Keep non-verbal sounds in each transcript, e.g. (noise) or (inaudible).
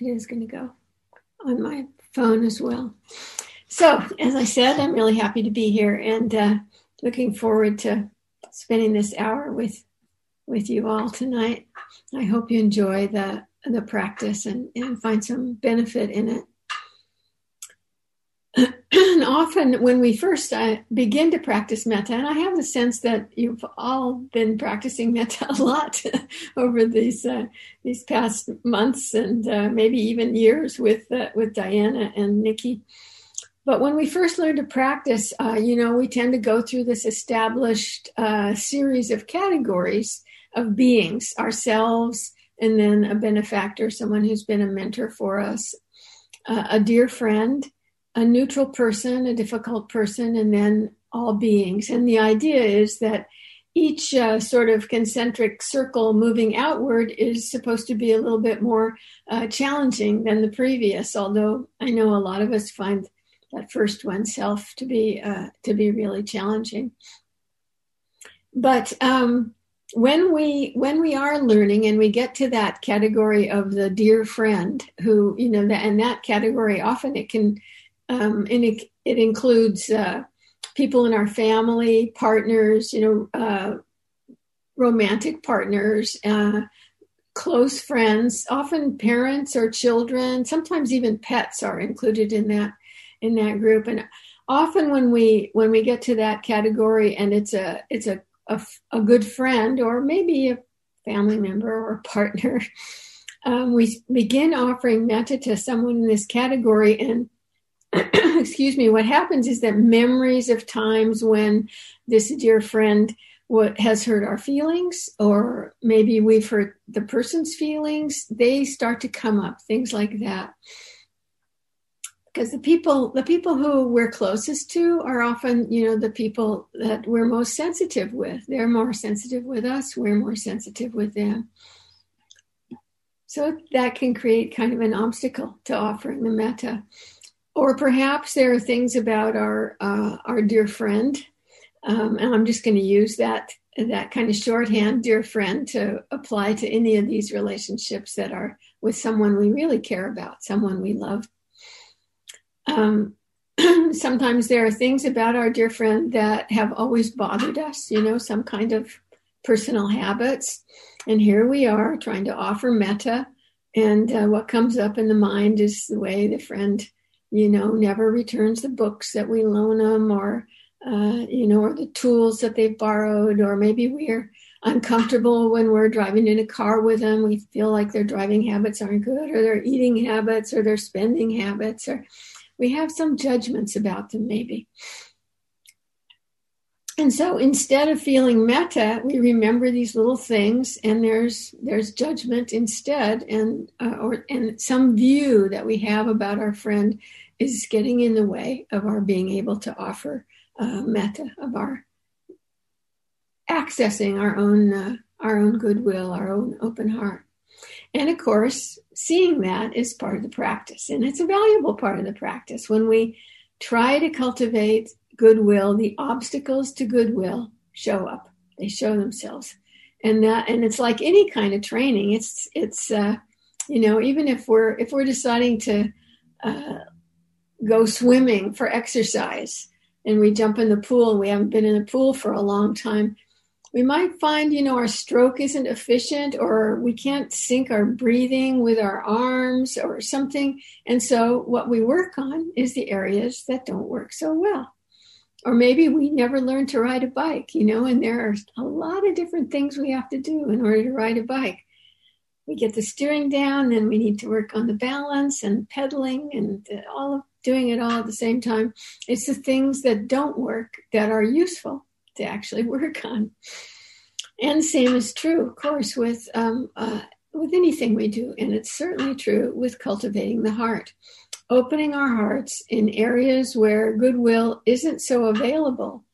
it is going to go on my phone as well. So, as I said, I'm really happy to be here and uh, looking forward to spending this hour with with you all tonight. I hope you enjoy the the practice and, and find some benefit in it. (clears throat) and often when we first uh, begin to practice metta, and I have the sense that you've all been practicing metta a lot (laughs) over these uh, these past months and uh, maybe even years with uh, with Diana and Nikki. But when we first learn to practice, uh, you know, we tend to go through this established uh, series of categories of beings, ourselves, and then a benefactor, someone who's been a mentor for us, a dear friend a neutral person, a difficult person, and then all beings. And the idea is that each uh, sort of concentric circle moving outward is supposed to be a little bit more uh, challenging than the previous. Although I know a lot of us find that first one, self, to be uh, to be really challenging. But um, when we when we are learning and we get to that category of the dear friend, who you know, and that category often it can um, and it, it includes uh, people in our family, partners, you know, uh, romantic partners, uh, close friends, often parents or children, sometimes even pets are included in that in that group. And often when we when we get to that category and it's a it's a a, a good friend or maybe a family member or a (laughs) partner, um, we begin offering metta to someone in this category and (coughs) excuse me, what happens is that memories of times when this dear friend what has hurt our feelings or maybe we've hurt the person's feelings they start to come up things like that. Because the people the people who we're closest to are often you know the people that we're most sensitive with. They're more sensitive with us we're more sensitive with them. So that can create kind of an obstacle to offering the metta or perhaps there are things about our uh, our dear friend, um, and I'm just going to use that that kind of shorthand, dear friend, to apply to any of these relationships that are with someone we really care about, someone we love. Um, (clears throat) sometimes there are things about our dear friend that have always bothered us, you know, some kind of personal habits. And here we are trying to offer metta. And uh, what comes up in the mind is the way the friend you know, never returns the books that we loan them or, uh, you know, or the tools that they've borrowed, or maybe we're uncomfortable when we're driving in a car with them. We feel like their driving habits aren't good, or their eating habits, or their spending habits, or we have some judgments about them, maybe. And so instead of feeling metta we remember these little things, and there's there's judgment instead, and uh, or and some view that we have about our friend is getting in the way of our being able to offer uh, metta, of our accessing our own uh, our own goodwill, our own open heart. And of course, seeing that is part of the practice, and it's a valuable part of the practice. When we try to cultivate goodwill, the obstacles to goodwill show up. They show themselves. And that and it's like any kind of training. It's it's uh, you know, even if we're if we're deciding to uh, go swimming for exercise and we jump in the pool and we haven't been in the pool for a long time, we might find, you know, our stroke isn't efficient or we can't sync our breathing with our arms or something. And so what we work on is the areas that don't work so well or maybe we never learned to ride a bike, you know, and there are a lot of different things we have to do in order to ride a bike. We get the steering down, then we need to work on the balance and pedaling and all of doing it all at the same time. It's the things that don't work that are useful to actually (laughs) work on. And same is true, of course, with um, uh, with anything we do, and it's certainly true with cultivating the heart opening our hearts in areas where goodwill isn't so available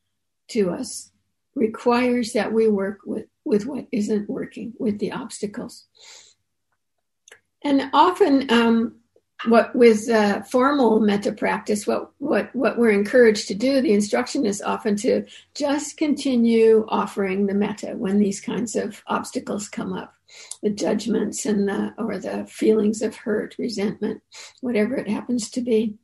to us requires that we work with, with what isn't working, with the obstacles. And often, um, what with uh, formal metta practice, what what what we're encouraged to do, the instruction is often to just continue offering the metta when these kinds of obstacles come up. The judgments and the or the feelings of hurt, resentment, whatever it happens to be.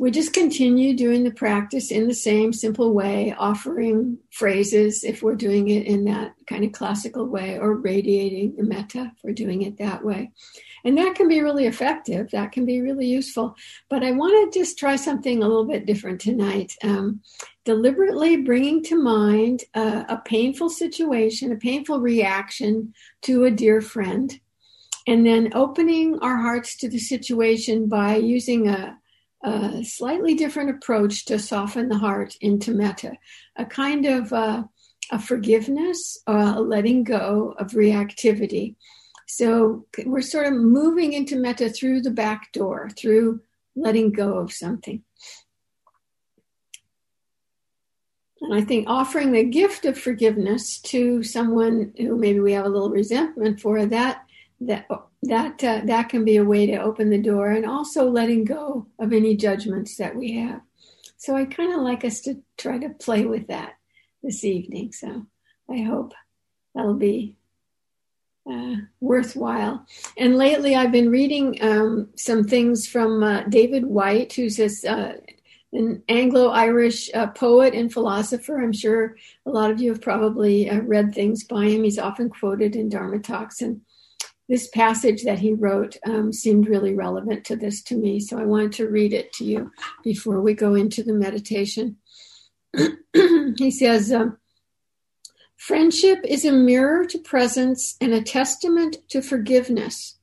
We just continue doing the practice in the same simple way, offering phrases if we're doing it in that kind of classical way, or radiating the metta if we're doing it that way. And that can be really effective. That can be really useful. But I want to just try something a little bit different tonight. Um, deliberately bringing to mind a, a painful situation, a painful reaction to a dear friend, and then opening our hearts to the situation by using a, a slightly different approach to soften the heart into metta, a kind of uh, a forgiveness, a letting go of reactivity. So we're sort of moving into metta through the back door, through letting go of something. And I think offering the gift of forgiveness to someone who maybe we have a little resentment for that that that uh, that can be a way to open the door, and also letting go of any judgments that we have. So I kind of like us to try to play with that this evening. So I hope that'll be uh, worthwhile. And lately, I've been reading um, some things from uh, David Whyte who's a, uh, an Anglo Irish uh, poet and philosopher. I'm sure a lot of you have probably uh, read things by him. He's often quoted in Dharma talks. And this passage that he wrote um, seemed really relevant to this to me. So I wanted to read it to you before we go into the meditation. (clears throat) he says, um, Friendship is a mirror to presence and a testament to forgiveness.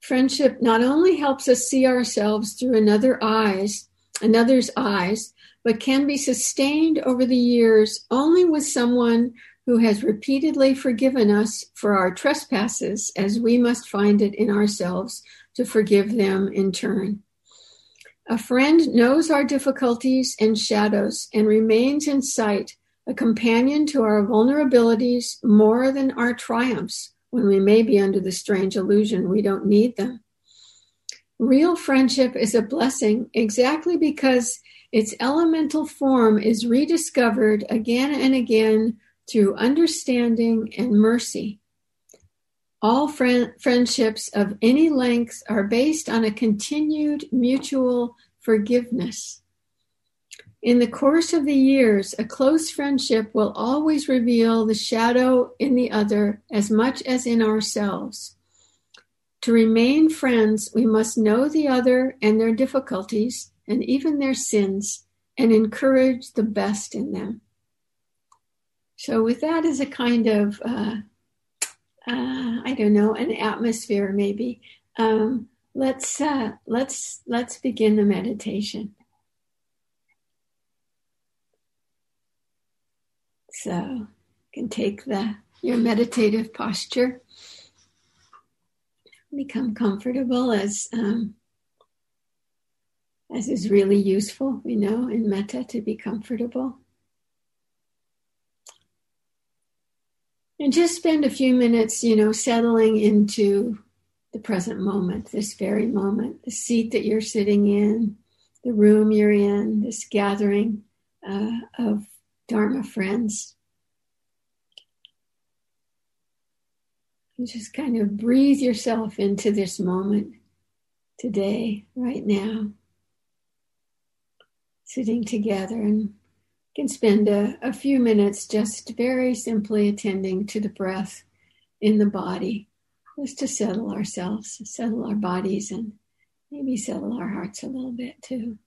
Friendship not only helps us see ourselves through another eyes, another's eyes, but can be sustained over the years only with someone who has repeatedly forgiven us for our trespasses, as we must find it in ourselves to forgive them in turn. A friend knows our difficulties and shadows and remains in sight a companion to our vulnerabilities more than our triumphs when we may be under the strange illusion we don't need them. Real friendship is a blessing exactly because its elemental form is rediscovered again and again through understanding and mercy. All friend- friendships of any length are based on a continued mutual forgiveness. In the course of the years, a close friendship will always reveal the shadow in the other as much as in ourselves. To remain friends, we must know the other and their difficulties and even their sins and encourage the best in them. So, with that as a kind of, uh, uh, I don't know, an atmosphere maybe, um, let's uh, let's let's begin the meditation. So you can take the your meditative posture, become comfortable as um, as is really useful, you know, in metta to be comfortable. And just spend a few minutes, you know, settling into the present moment, this very moment, the seat that you're sitting in, the room you're in, this gathering uh, of Dharma friends. You just kind of breathe yourself into this moment today, right now, sitting together and can spend a, a few minutes just very simply attending to the breath in the body, just to settle ourselves, settle our bodies, and maybe settle our hearts a little bit too.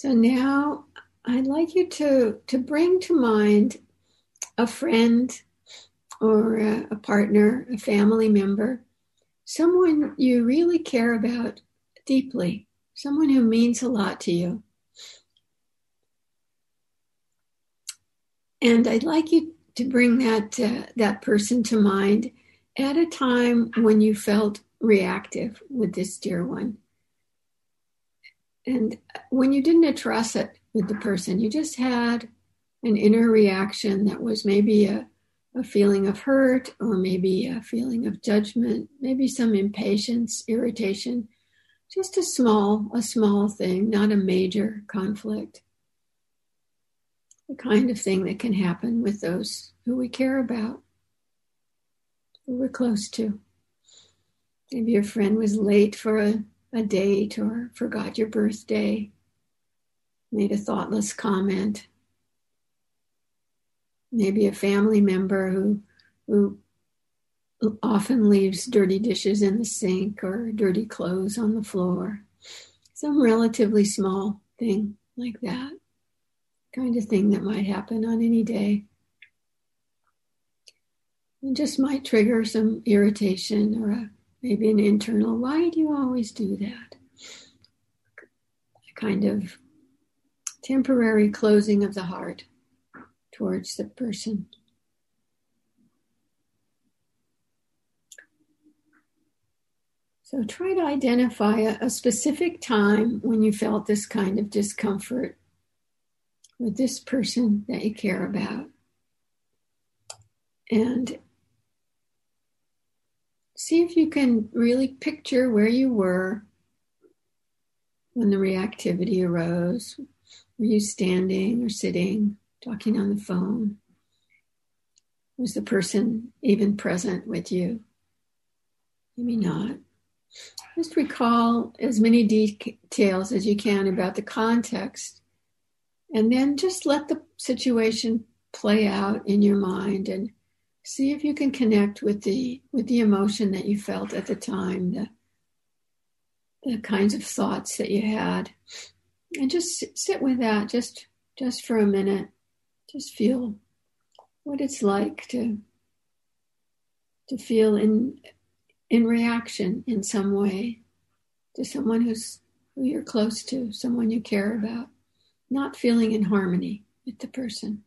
So now I'd like you to, to bring to mind a friend or a, a partner, a family member, someone you really care about deeply, someone who means a lot to you. And I'd like you to bring that uh, that person to mind at a time when you felt reactive with this dear one. And when you didn't address it with the person, you just had an inner reaction that was maybe a, a feeling of hurt or maybe a feeling of judgment, maybe some impatience, irritation, just a small, a small thing, not a major conflict. The kind of thing that can happen with those who we care about, who we're close to. Maybe your friend was late for a, a date or forgot your birthday, made a thoughtless comment. Maybe a family member who, who often leaves dirty dishes in the sink or dirty clothes on the floor. Some relatively small thing like that, kind of thing that might happen on any day. And just might trigger some irritation or a maybe an internal, why do you always do that? A kind of temporary closing of the heart towards the person. So try to identify a, a, specific time when you felt this kind of discomfort with this person that you care about. And see if you can really picture where you were when the reactivity arose. Were you standing or sitting, talking on the phone? Was the person even present with you? Maybe not. Just recall as many details as you can about the context, and then just let the situation play out in your mind and see if you can connect with the with the emotion that you felt at the time the the kinds of thoughts that you had. And just sit with that just just for a minute. Just feel what it's like to to feel in in reaction in some way to someone who's who you're close to someone you care about. Not feeling in harmony with the person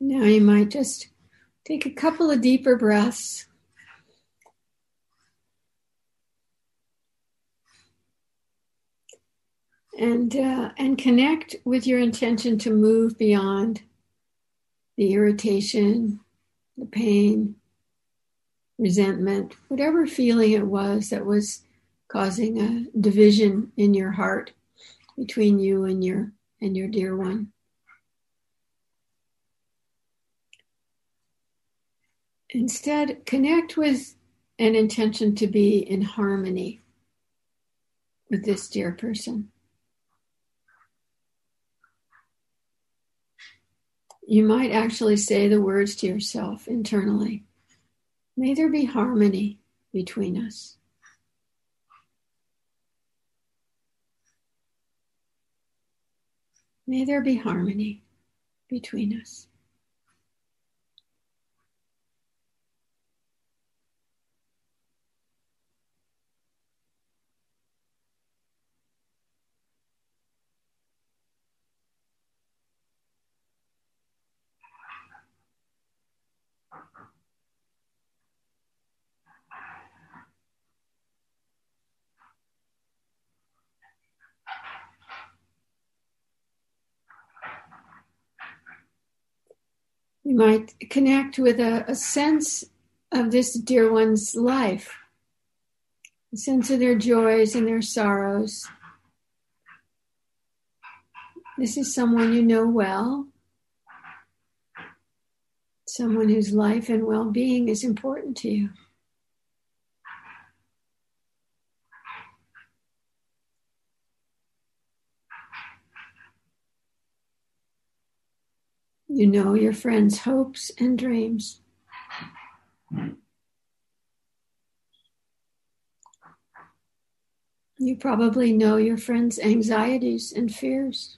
Now you might just take a couple of deeper breaths. And, uh, and connect with your intention to move beyond the irritation, the pain, resentment, whatever feeling it was that was causing a division in your heart between you and your and your dear one. Instead, connect with an intention to be in harmony with this dear person. You might actually say the words to yourself internally May there be harmony between us. May there be harmony between us. You might connect with a, a sense of this dear one's life, a sense of their joys and their sorrows. This is someone you know well, someone whose life and well being is important to you. You know your friend's hopes and dreams. You probably know your friend's anxieties and fears.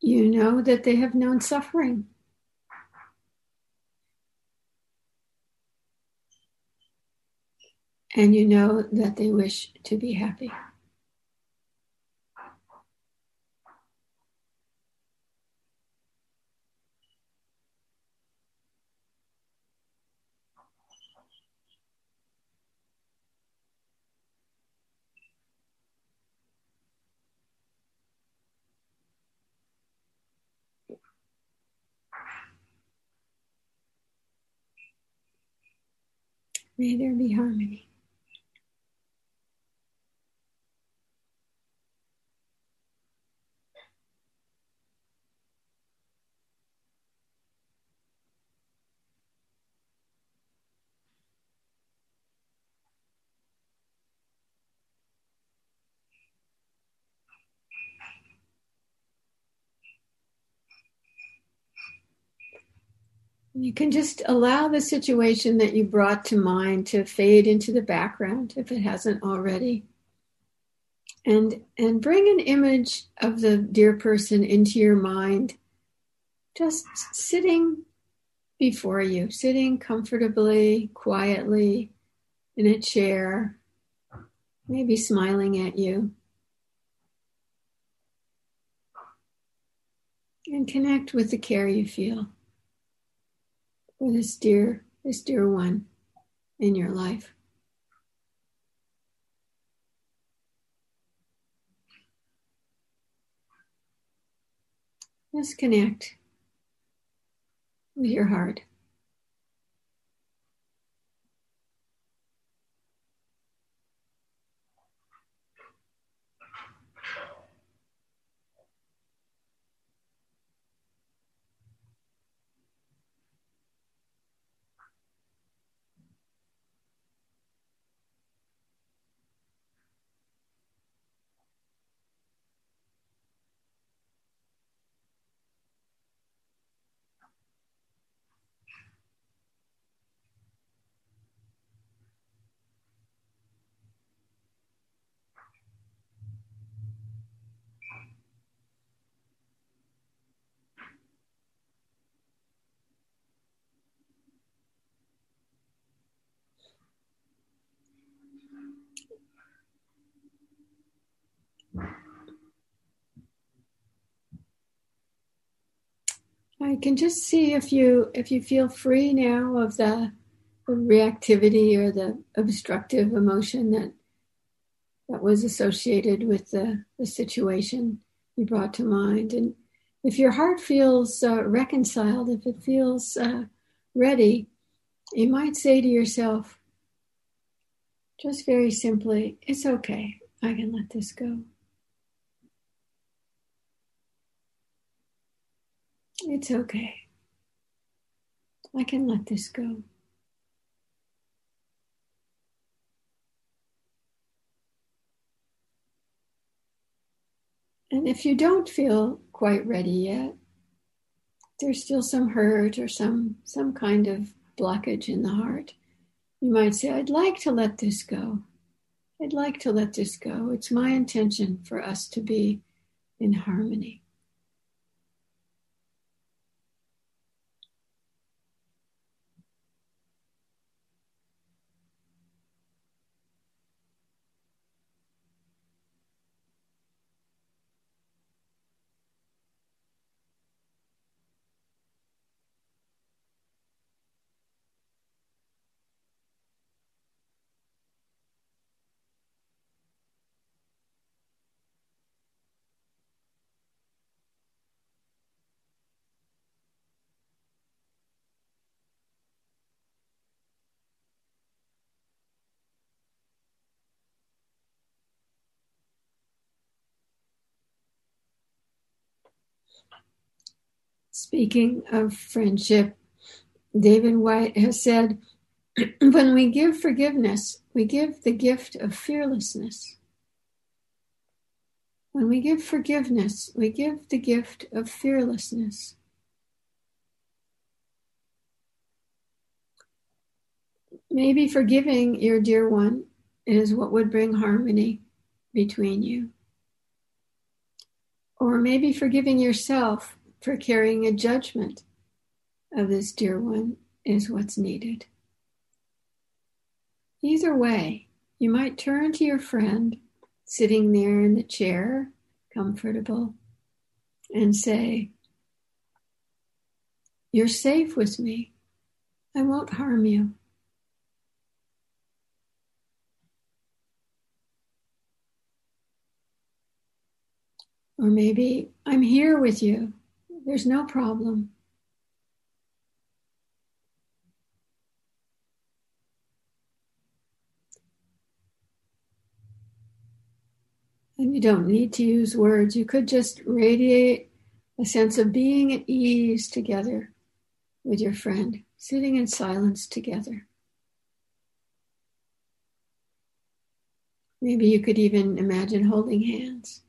You know that they have known suffering. And you know that they wish to be happy. May there be harmony. You can just allow the situation that you brought to mind to fade into the background if it hasn't already. And, and bring an image of the dear person into your mind, just sitting before you, sitting comfortably, quietly in a chair, maybe smiling at you. And connect with the care you feel for this dear, this dear one in your life. Just connect with your heart. I can just see if you if you feel free now of the, reactivity or the obstructive emotion that that was associated with the, the situation you brought to mind. And if your heart feels uh, reconciled, if it feels uh, ready, you might say to yourself, just very simply, it's okay. I can let this go. It's okay. I can let this go. And if you don't feel quite ready yet, there's still some hurt or some some kind of blockage in the heart. You might say, I'd like to let this go. I'd like to let this go. It's my intention for us to be in harmony. Speaking of friendship, David Whyte has said, (clears throat) when we give forgiveness, we give the gift of fearlessness. When we give forgiveness, we give the gift of fearlessness. Maybe forgiving your dear one is what would bring harmony between you. Or maybe forgiving yourself for carrying a judgment of this dear one is what's needed. Either way, you might turn to your friend sitting there in the chair, comfortable, and say, You're safe with me. I won't harm you. Or maybe I'm here with you. There's no problem. And you don't need to use words. You could just radiate a sense of being at ease together with your friend, sitting in silence together. Maybe you could even imagine holding hands.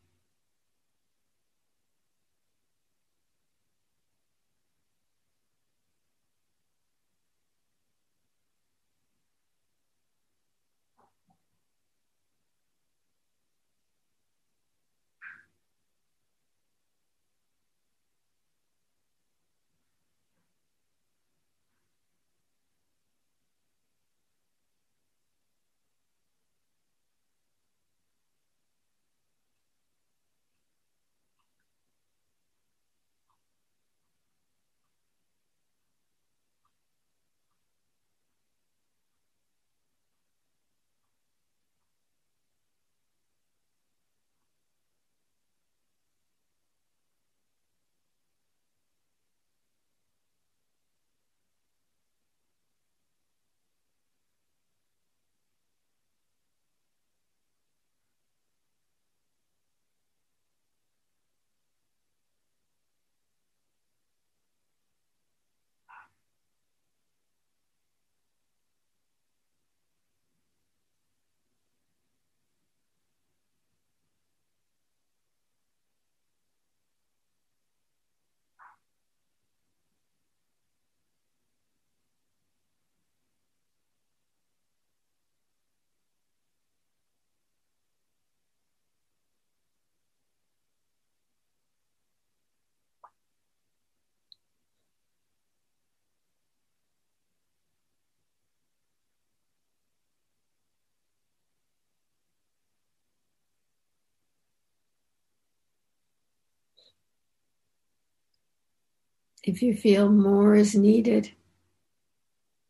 If you feel more is needed,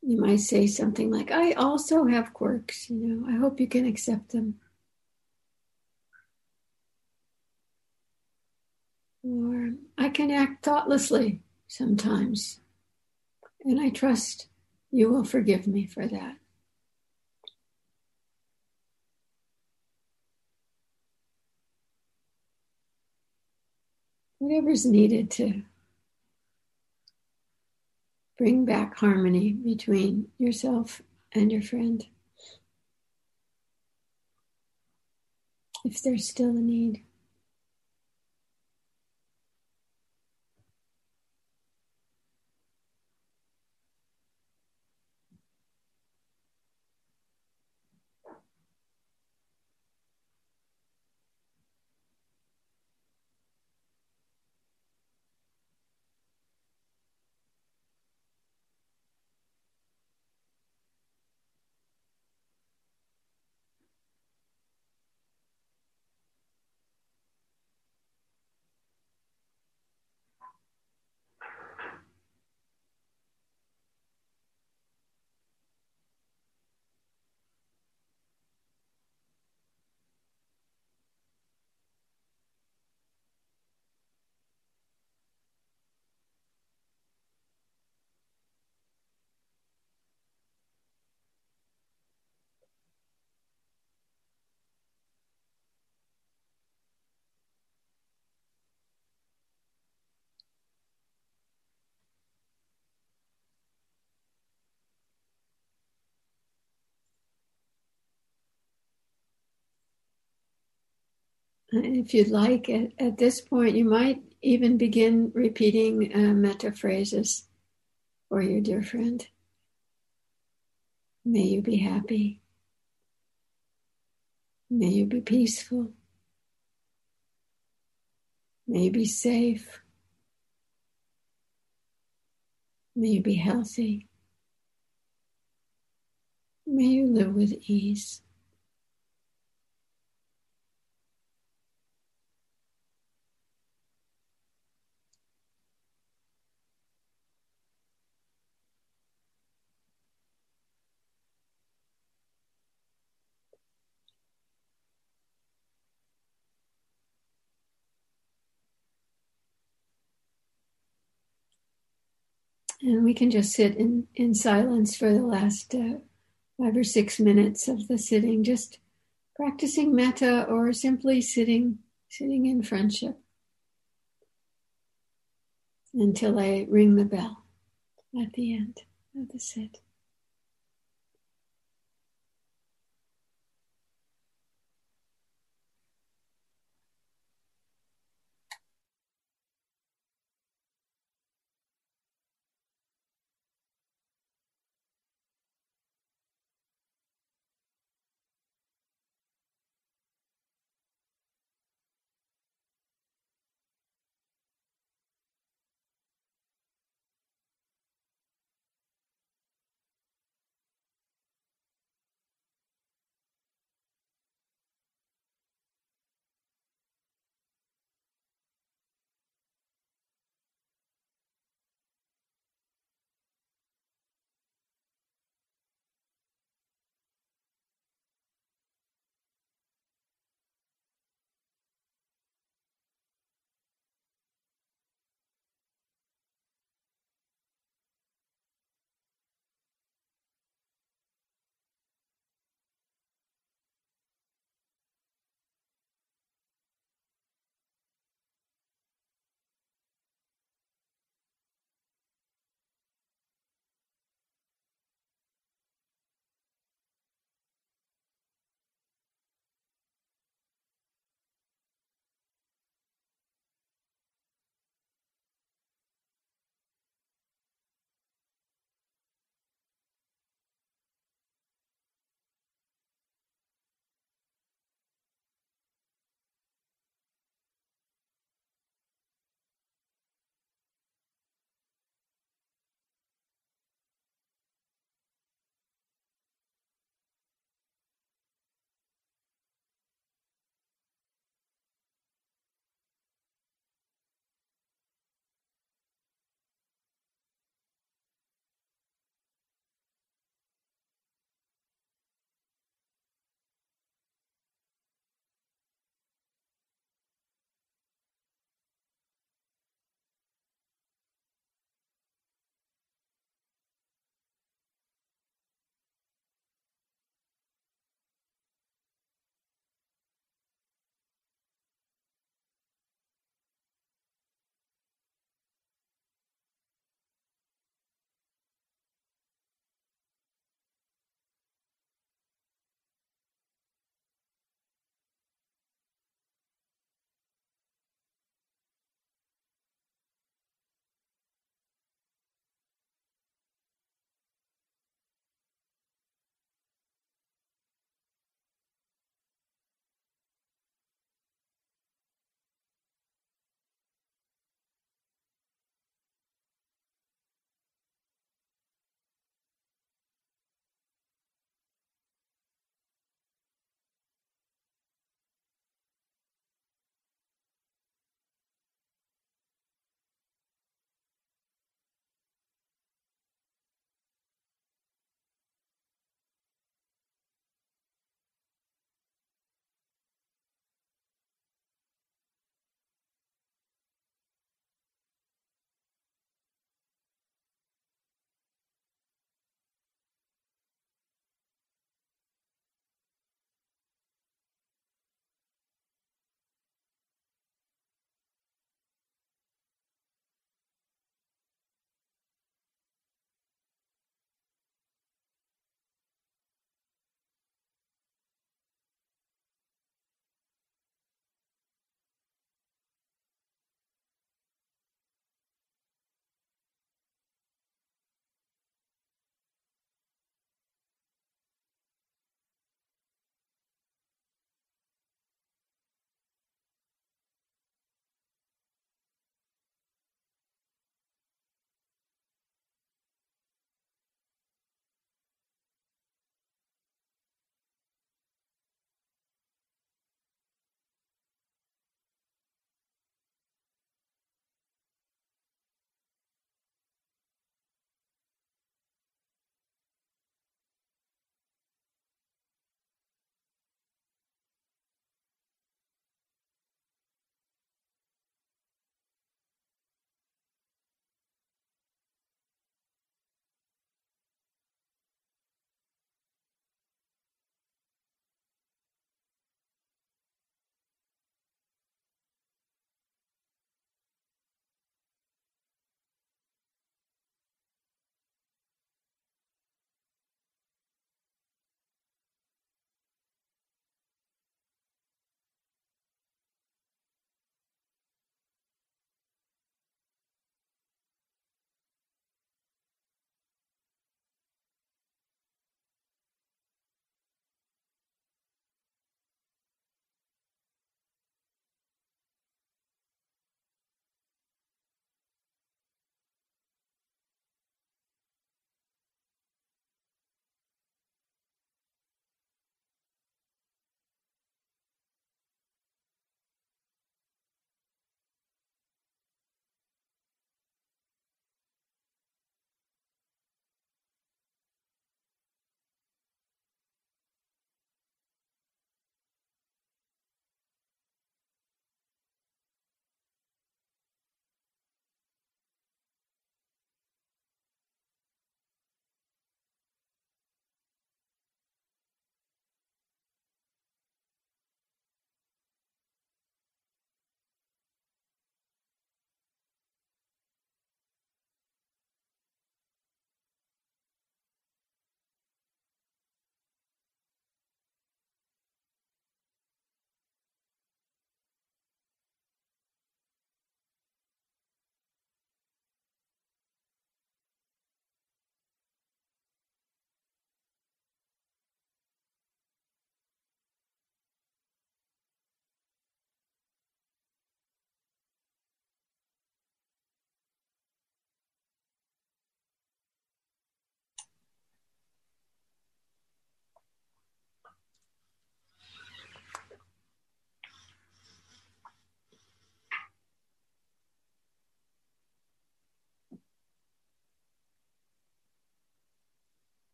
you might say something like, I also have quirks, you know, I hope you can accept them. Or I can act thoughtlessly sometimes, and I trust you will forgive me for that. Whatever's needed to bring back harmony between yourself and your friend. If there's still a need. If you'd like, at, at, this point, you might even begin repeating uh, metta phrases for your dear friend. May you be happy. May you be peaceful. May you be safe. May you be healthy. May you live with ease. And we can just sit in, in silence for the last uh, five or six minutes of the sitting, just practicing metta or simply sitting, sitting in friendship until I ring the bell at the end of the sit.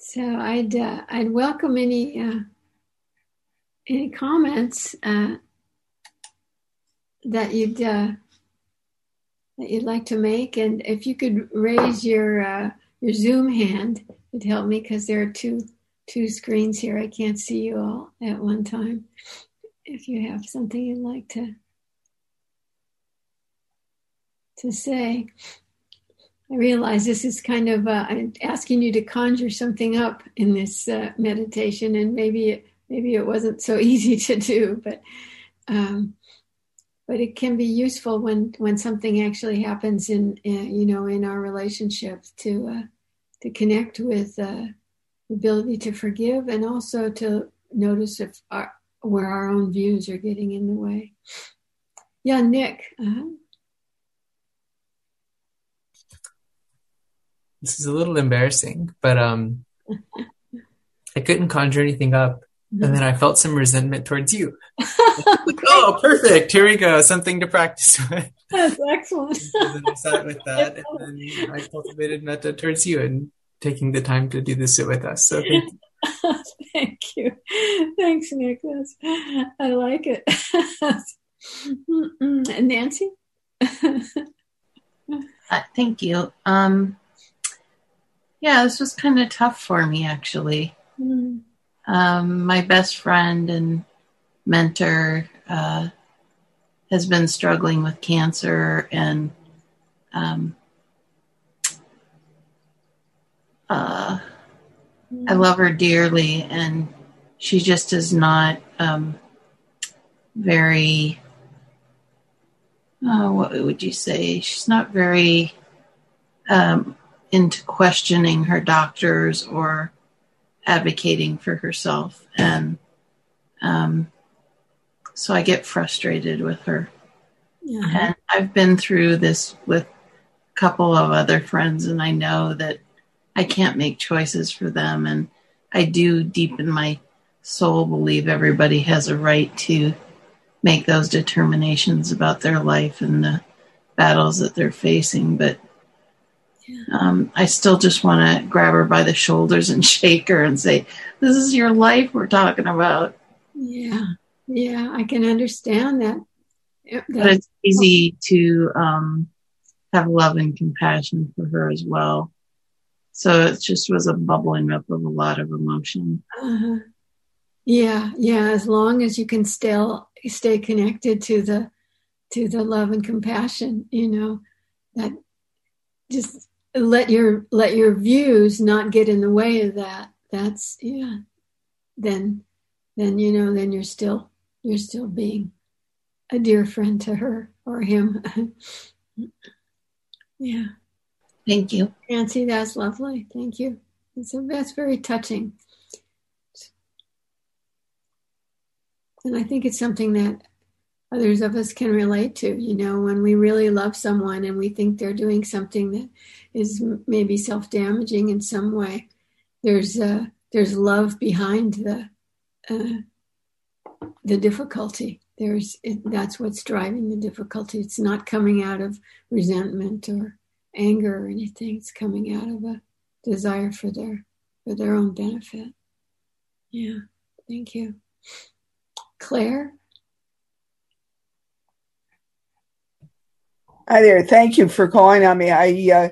So I'd uh, I'd welcome any uh, any comments uh, that you'd uh, that you'd like to make, and if you could raise your uh, your Zoom hand, it'd help me because there are two two screens here. I can't see you all at one time. If you have something you'd like to to say. I realize this is kind of uh, asking you to conjure something up in this uh, meditation, and maybe it, maybe it wasn't so (laughs) easy to do, but um, but it can be useful when when something actually happens in, in uh, you know in our relationship to uh, to connect with uh, the ability to forgive and also to notice if our, where our own views are getting in the way. Yeah, Nick. Uh-huh. This is a little embarrassing, but um, I couldn't conjure anything up. And then I felt some resentment towards you. like, (laughs) oh, perfect. Here we go. Something to practice (laughs) with. That's excellent. and then I sat with that, and (laughs) then I cultivated metta towards you and taking the time to do this with us. So thank you. thank you. Thanks, Nicholas. I like it. and Nancy? uh, thank you. Um, yeah, this was kind of tough for me actually. Mm. Um, my best friend and mentor uh, has been struggling with cancer, and um, uh, mm. I love her dearly, and she just is not um, very. Uh, what would you say? She's not very um, into questioning her doctors or advocating for herself. And um, so I get frustrated with her. Yeah. And I've been through this with a couple of other friends, and I know that I can't make choices for them. And I do, deep in my soul, believe everybody has a right to make those determinations about their life and the battles that they're facing. But um, I still just want to grab her by the shoulders and (laughs) shake her and say, "This is your life we're talking about." Yeah, yeah, I can understand that. but it's easy to um, have love and compassion for her as well. So it just was a bubbling up of a lot of emotion. Uh-huh. Yeah, yeah. As long as you can still stay connected to the to the love and compassion, you know, that just let your let your views not get in the way of that. That's yeah. Then then you know then you're still you're still being a dear friend to her or him. (laughs) Yeah. Thank you. Nancy that's lovely. Thank you. So that's very touching. And i think it's something that others of us can relate to. You know, when we really love someone and we think they're doing something that is maybe self-damaging in some way, there's uh, there's love behind the uh, the difficulty. There's it, that's what's driving the difficulty. It's not coming out of resentment or anger or anything. It's coming out of a desire for their for their own benefit. Yeah, thank you, Claire. Hi there. Thank you for calling on me. I uh,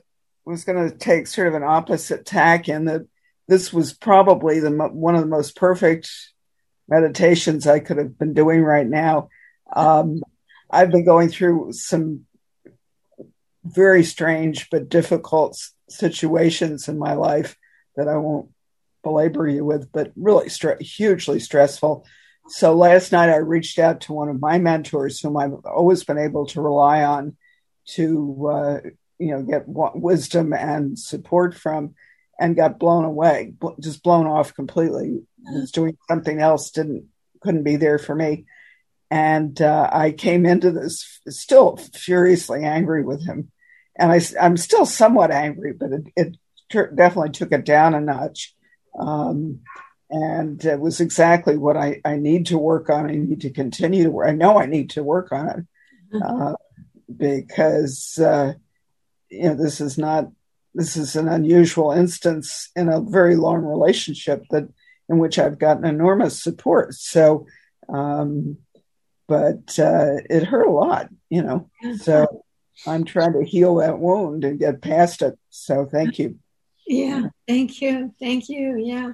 was going to take sort of an opposite tack in that this was probably the one of the most perfect meditations I could have been doing right now. Um, I've been going through some very strange but difficult situations in my life that I won't belabor you with, but really stre- hugely stressful. So last night I reached out to one of my mentors, whom I've always been able to rely on to uh, you know get wisdom and support from and got blown away just blown off completely was doing something else didn't couldn't be there for me and uh, i came into this still furiously angry with him and I, i'm still somewhat angry but it, it t- definitely took it down a notch um, and it was exactly what I, I need to work on. I need to continue to work. I know I need to work on it. Mm-hmm. Uh, because uh, you know this is not this is an unusual instance in a very long relationship that in which I've gotten enormous support. So, um, but uh, it hurt a lot, you know. So I'm trying to heal that wound and get past it. So thank you. Yeah, thank you, thank you. Yeah,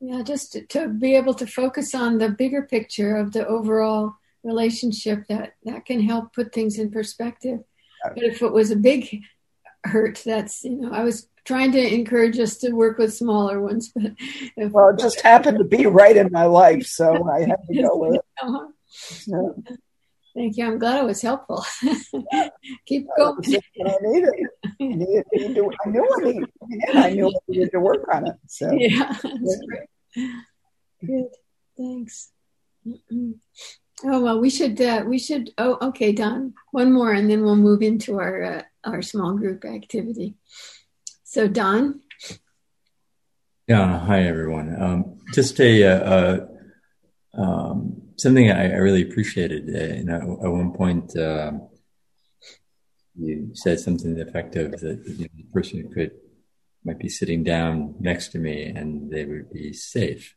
yeah. Just to, to be able to focus on the bigger picture of the overall relationship that that can help put things in perspective. But if it was a big hurt, that's you know, I was trying to encourage us to work with smaller ones, but if, well, it just happened to be right in my life, so I had to go with it. (laughs) Uh-huh. So. Thank you. I'm glad it was helpful. (laughs) Keep going. I needed. I, needed, to, I knew I needed. I knew I needed to work on it. So yeah, that's great. Good. Thanks. Mm-mm. Oh well, we should uh, we should. Oh, okay, Don. One more, and then we'll move into our uh, our small group activity. So, Don. Yeah. Hi, everyone. Um, just a, uh, a um, something I, I, really appreciated. Uh, you know, at one point, um, you said something effective that the person could might be sitting down next to me and they would be safe.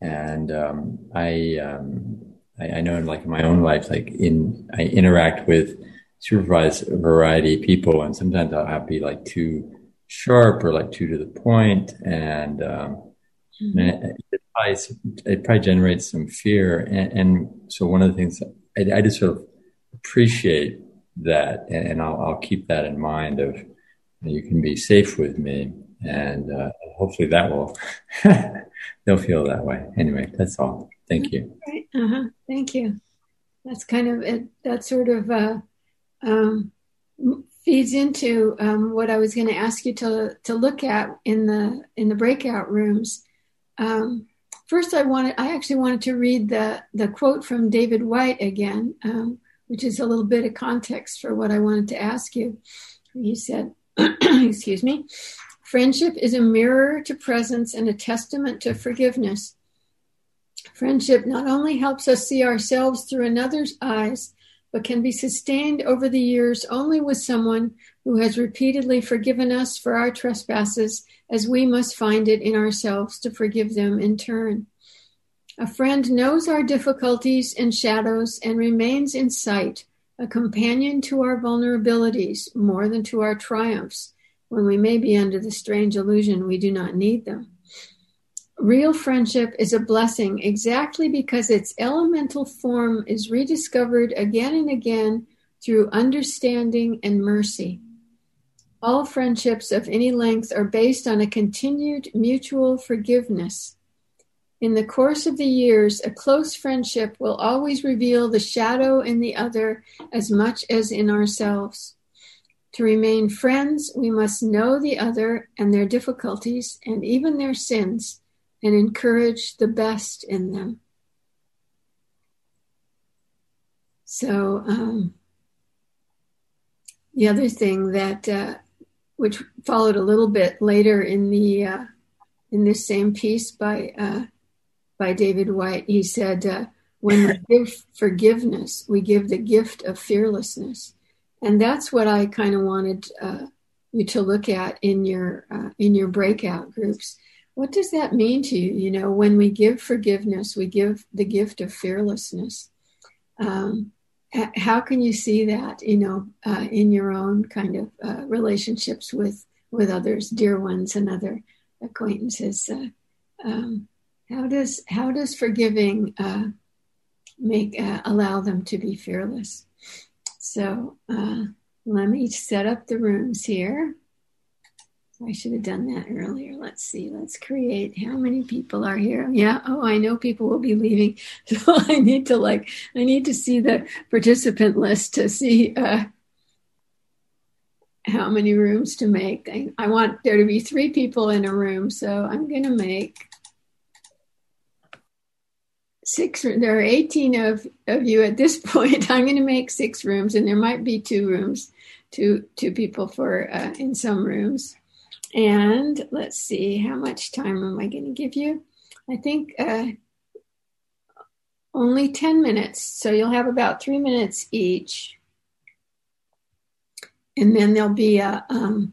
And um, I um, I, I know in like in my own life, like in I interact with supervised variety of people, and sometimes I'll be like too sharp or like too to the point, and, um, mm-hmm. and it, probably, it, probably, generates some fear. And, and so one of the things I, I, just sort of appreciate that, and, and I'll, I'll, keep that in mind of you can be safe with me, and uh, hopefully that will (laughs) they'll feel that way. Anyway, that's all. Thank you. Uh-huh. Thank you. That's kind of it. That sort of uh, um, feeds into um, what I was going to ask you to to look at in the in the breakout rooms. Um, first, I wanted I actually wanted to read the the quote from David Whyte again, um, which is a little bit of context for what I wanted to ask you. He said, (clears throat) "Excuse me." Friendship is a mirror to presence and a testament to forgiveness. Friendship not only helps us see ourselves through another's eyes, but can be sustained over the years only with someone who has repeatedly forgiven us for our trespasses, as we must find it in ourselves to forgive them in turn. A friend knows our difficulties and shadows and remains in sight, a companion to our vulnerabilities more than to our triumphs, when we may be under the strange illusion we do not need them. Real friendship is a blessing exactly because its elemental form is rediscovered again and again through understanding and mercy. All friendships of any length are based on a continued mutual forgiveness. In the course of the years, a close friendship will always reveal the shadow in the other as much as in ourselves. To remain friends, we must know the other and their difficulties and even their sins and encourage the best in them. So, um, the other thing that, uh, which followed a little bit later in the uh, in this same piece by uh, by David Whyte, he said, uh, "When we (laughs) give forgiveness, we give the gift of fearlessness," and that's what I kind of wanted uh, you to look at in your uh, in your breakout groups what does that mean to you? You know, when we give forgiveness, we give the gift of fearlessness. Um, how can you see that, you know, uh, in your own kind of uh, relationships with with others, dear ones, and other acquaintances? Uh, um, how does how does forgiving uh, make uh, allow them to be fearless? So uh, let me set up the rooms here. I should have done that earlier. Let's see. Let's create. How many people are here? Yeah. Oh, I know people will be leaving. (laughs) So I need to like, I need to see the participant list to see uh, how many rooms to make. I, I want there to be three people in a room. So I'm going to make six. There are 18 of, of you at this (laughs) point. I'm going to make six rooms and there might be two rooms, two, two people for uh, in some rooms. And let's see, how much time am I going to give you? I think uh, only 10 minutes. So you'll have about three minutes each. And then there'll be a, um,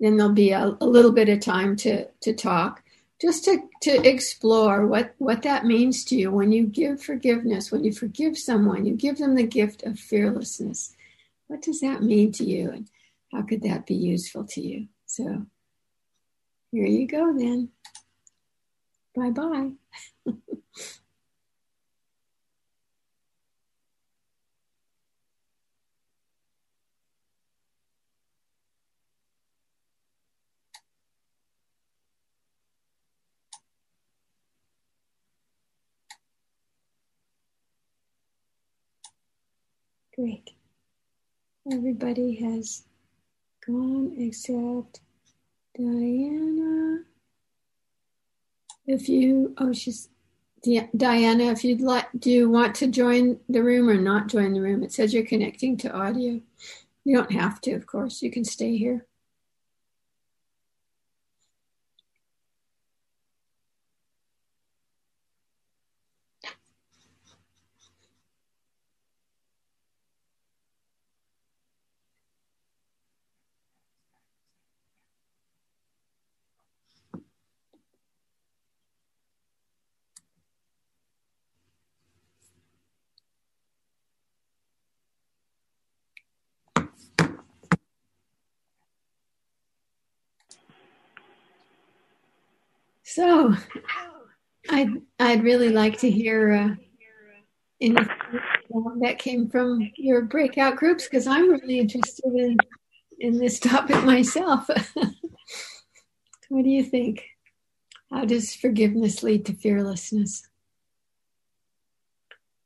then there'll be a, a little bit of time to to talk just to, to explore what, what that means to you when you give forgiveness, when you forgive someone, you give them the gift of fearlessness. What does that mean to you? And how could that be useful to you? So here you go then. Bye bye. (laughs) Great. Everybody has gone except Diana. If you, oh, she's Diana. If you'd like, do you want to join the room or not join the room? It says you're connecting to audio. You don't have to, of course. You can stay here. So, I'd I'd really like to hear uh, anything that came from your breakout groups because I'm really interested in in this topic myself. (laughs) what do you think? How does forgiveness lead to fearlessness?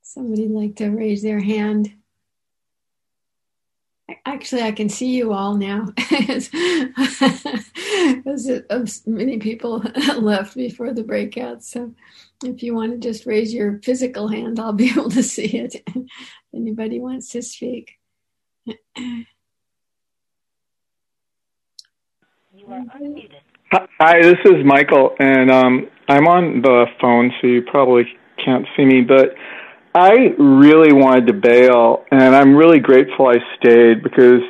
Somebody like to raise their hand. Actually, I can see you all now. (laughs) As many people (laughs) left before the breakout. So if you want to just raise your physical hand, I'll be (laughs) able to see it. Anybody wants to speak? Hi, this is Michael, and um, I'm on the phone, so you probably can't see me, but I really wanted to bail, and I'm really grateful I stayed because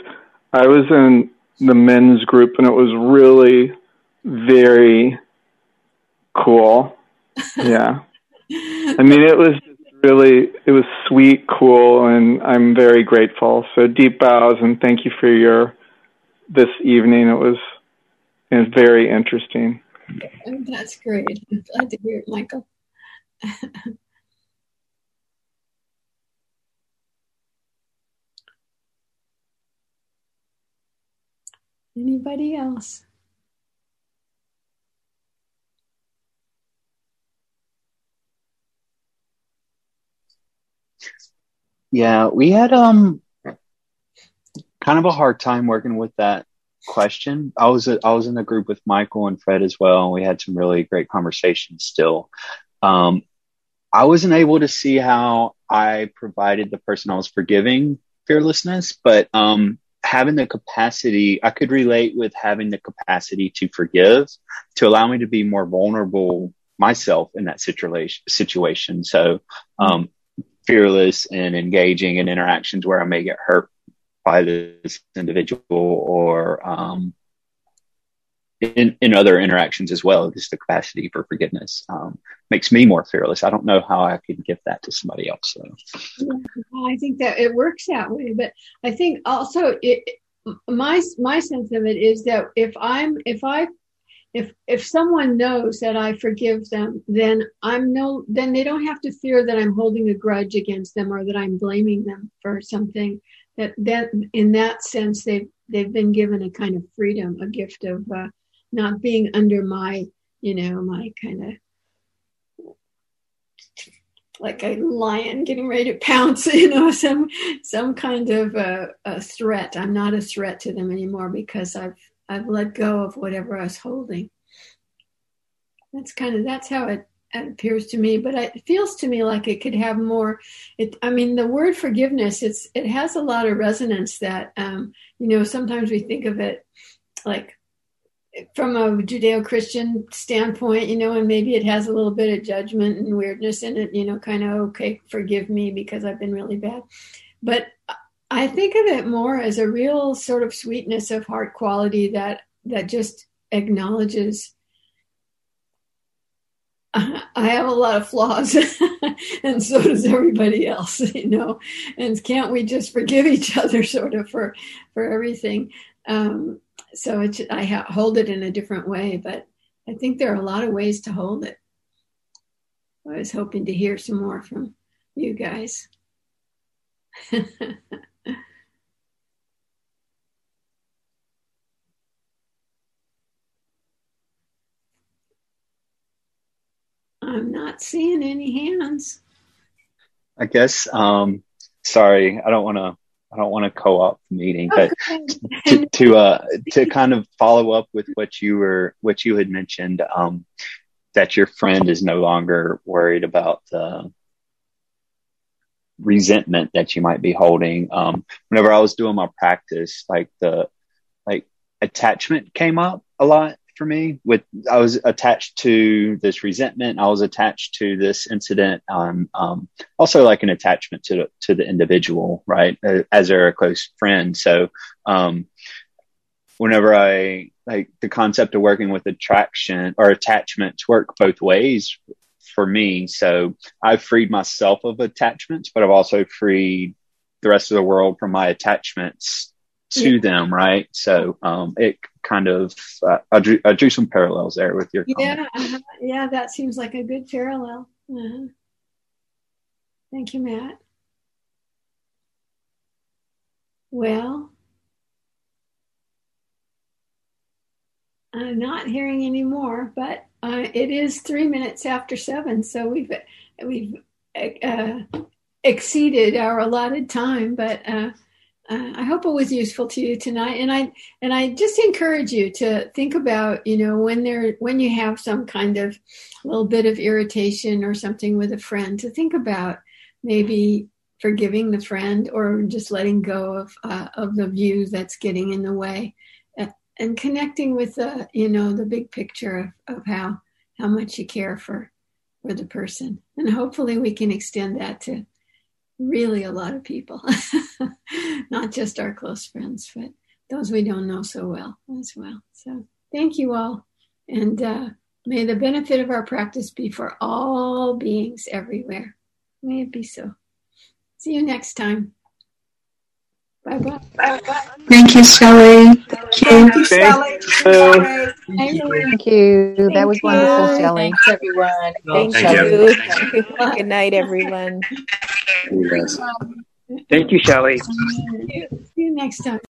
I was in the men's group, and it was really very cool. (laughs) Yeah, I mean, it was really it was sweet, cool, and I'm very grateful. So deep bows and thank you for your this evening. It was was very interesting. Oh, that's great. I'm glad to hear it, Michael. (laughs) Anybody else? Yeah, we had um kind of a hard time working with that question. I was a, I was in the group with Michael and Fred as well, and we had some really great conversations still. Um, I wasn't able to see how I provided the person I was forgiving fearlessness, but um, having the capacity, I could relate with having the capacity to forgive, to allow me to be more vulnerable myself in that situation. Situation. So, um, fearless and engaging in interactions where I may get hurt by this individual or, um, in, in other interactions as well, just the capacity for forgiveness um, makes me more fearless. I don't know how I could give that to somebody else. Yeah, I think that it works that way, but I think also it, my my sense of it is that if I'm if I if if someone knows that I forgive them, then I'm no then they don't have to fear that I'm holding a grudge against them or that I'm blaming them for something. That that in that sense they've they've been given a kind of freedom, a gift of uh, not being under my, you know, my kind of like a lion getting ready to pounce, (laughs) you know, some some kind of a, a, threat. I'm not a threat to them anymore because I've I've let go of whatever I was holding. That's kind of that's how it, it appears to me, but it feels to me like it could have more. It, I mean, the word forgiveness, it's it has a lot of resonance. That um, you know, sometimes we think of it like from a Judeo-Christian standpoint, you know, and maybe it has a little bit of judgment and weirdness in it, you know, kind of okay, forgive me because I've been really bad. But I think of it more as a real sort of sweetness of heart quality that that just acknowledges I have a lot of flaws, (laughs) and so does everybody else, (laughs) you know. And can't we just forgive each other, sort of, for for everything? Um, so I ha- hold it in a different way, but I think there are a lot of ways to hold it. I was hoping to hear some more from you guys. (laughs) I'm not seeing any hands. I guess. Um, sorry, I don't want to. I don't want to co-op the meeting, but (laughs) to to, uh, to kind of follow up with what you were what you had mentioned, um, that your friend is no longer worried about the resentment that you might be holding. Um, whenever I was doing my practice, like the like attachment came up a lot for me with i was attached to this resentment. I was attached to this incident. Um, um, also like an attachment to the, to the individual right? As they're a close friend. So um, whenever i like the concept of working with attraction or attachments work both ways for me. So i've freed myself of attachments but i've also freed the rest of the world from my attachments to yeah. them, right? So um, it kind of uh, I, drew, I drew some parallels there with your yeah uh-huh. yeah that seems like a good parallel. Uh-huh. Thank you, Matt. Well, I'm not hearing any more, but uh, it is three minutes after seven, so we've we've uh, exceeded our allotted time, but uh, I hope it was useful to you tonight. And I and I just encourage you to think about, you know, when there when you have some kind of little bit of irritation or something with a friend, to think about maybe forgiving the friend or just letting go of uh, of the view that's getting in the way, uh, and connecting with the you know the big picture of, of how how much you care for for the person. And hopefully we can extend that to really a lot of people, (laughs) not just our close friends, but those we don't know so well as well. So thank you all. And uh, may the benefit of our practice be for all beings everywhere. May it be so. See you next time. Bye bye. Thank you, Shelley. Thank you, Shelley. Thank you. That was wonderful, Shelley. Thanks, everyone. Thank you. Good night, everyone. Um, Thank you, Shelley. Um, see you next time.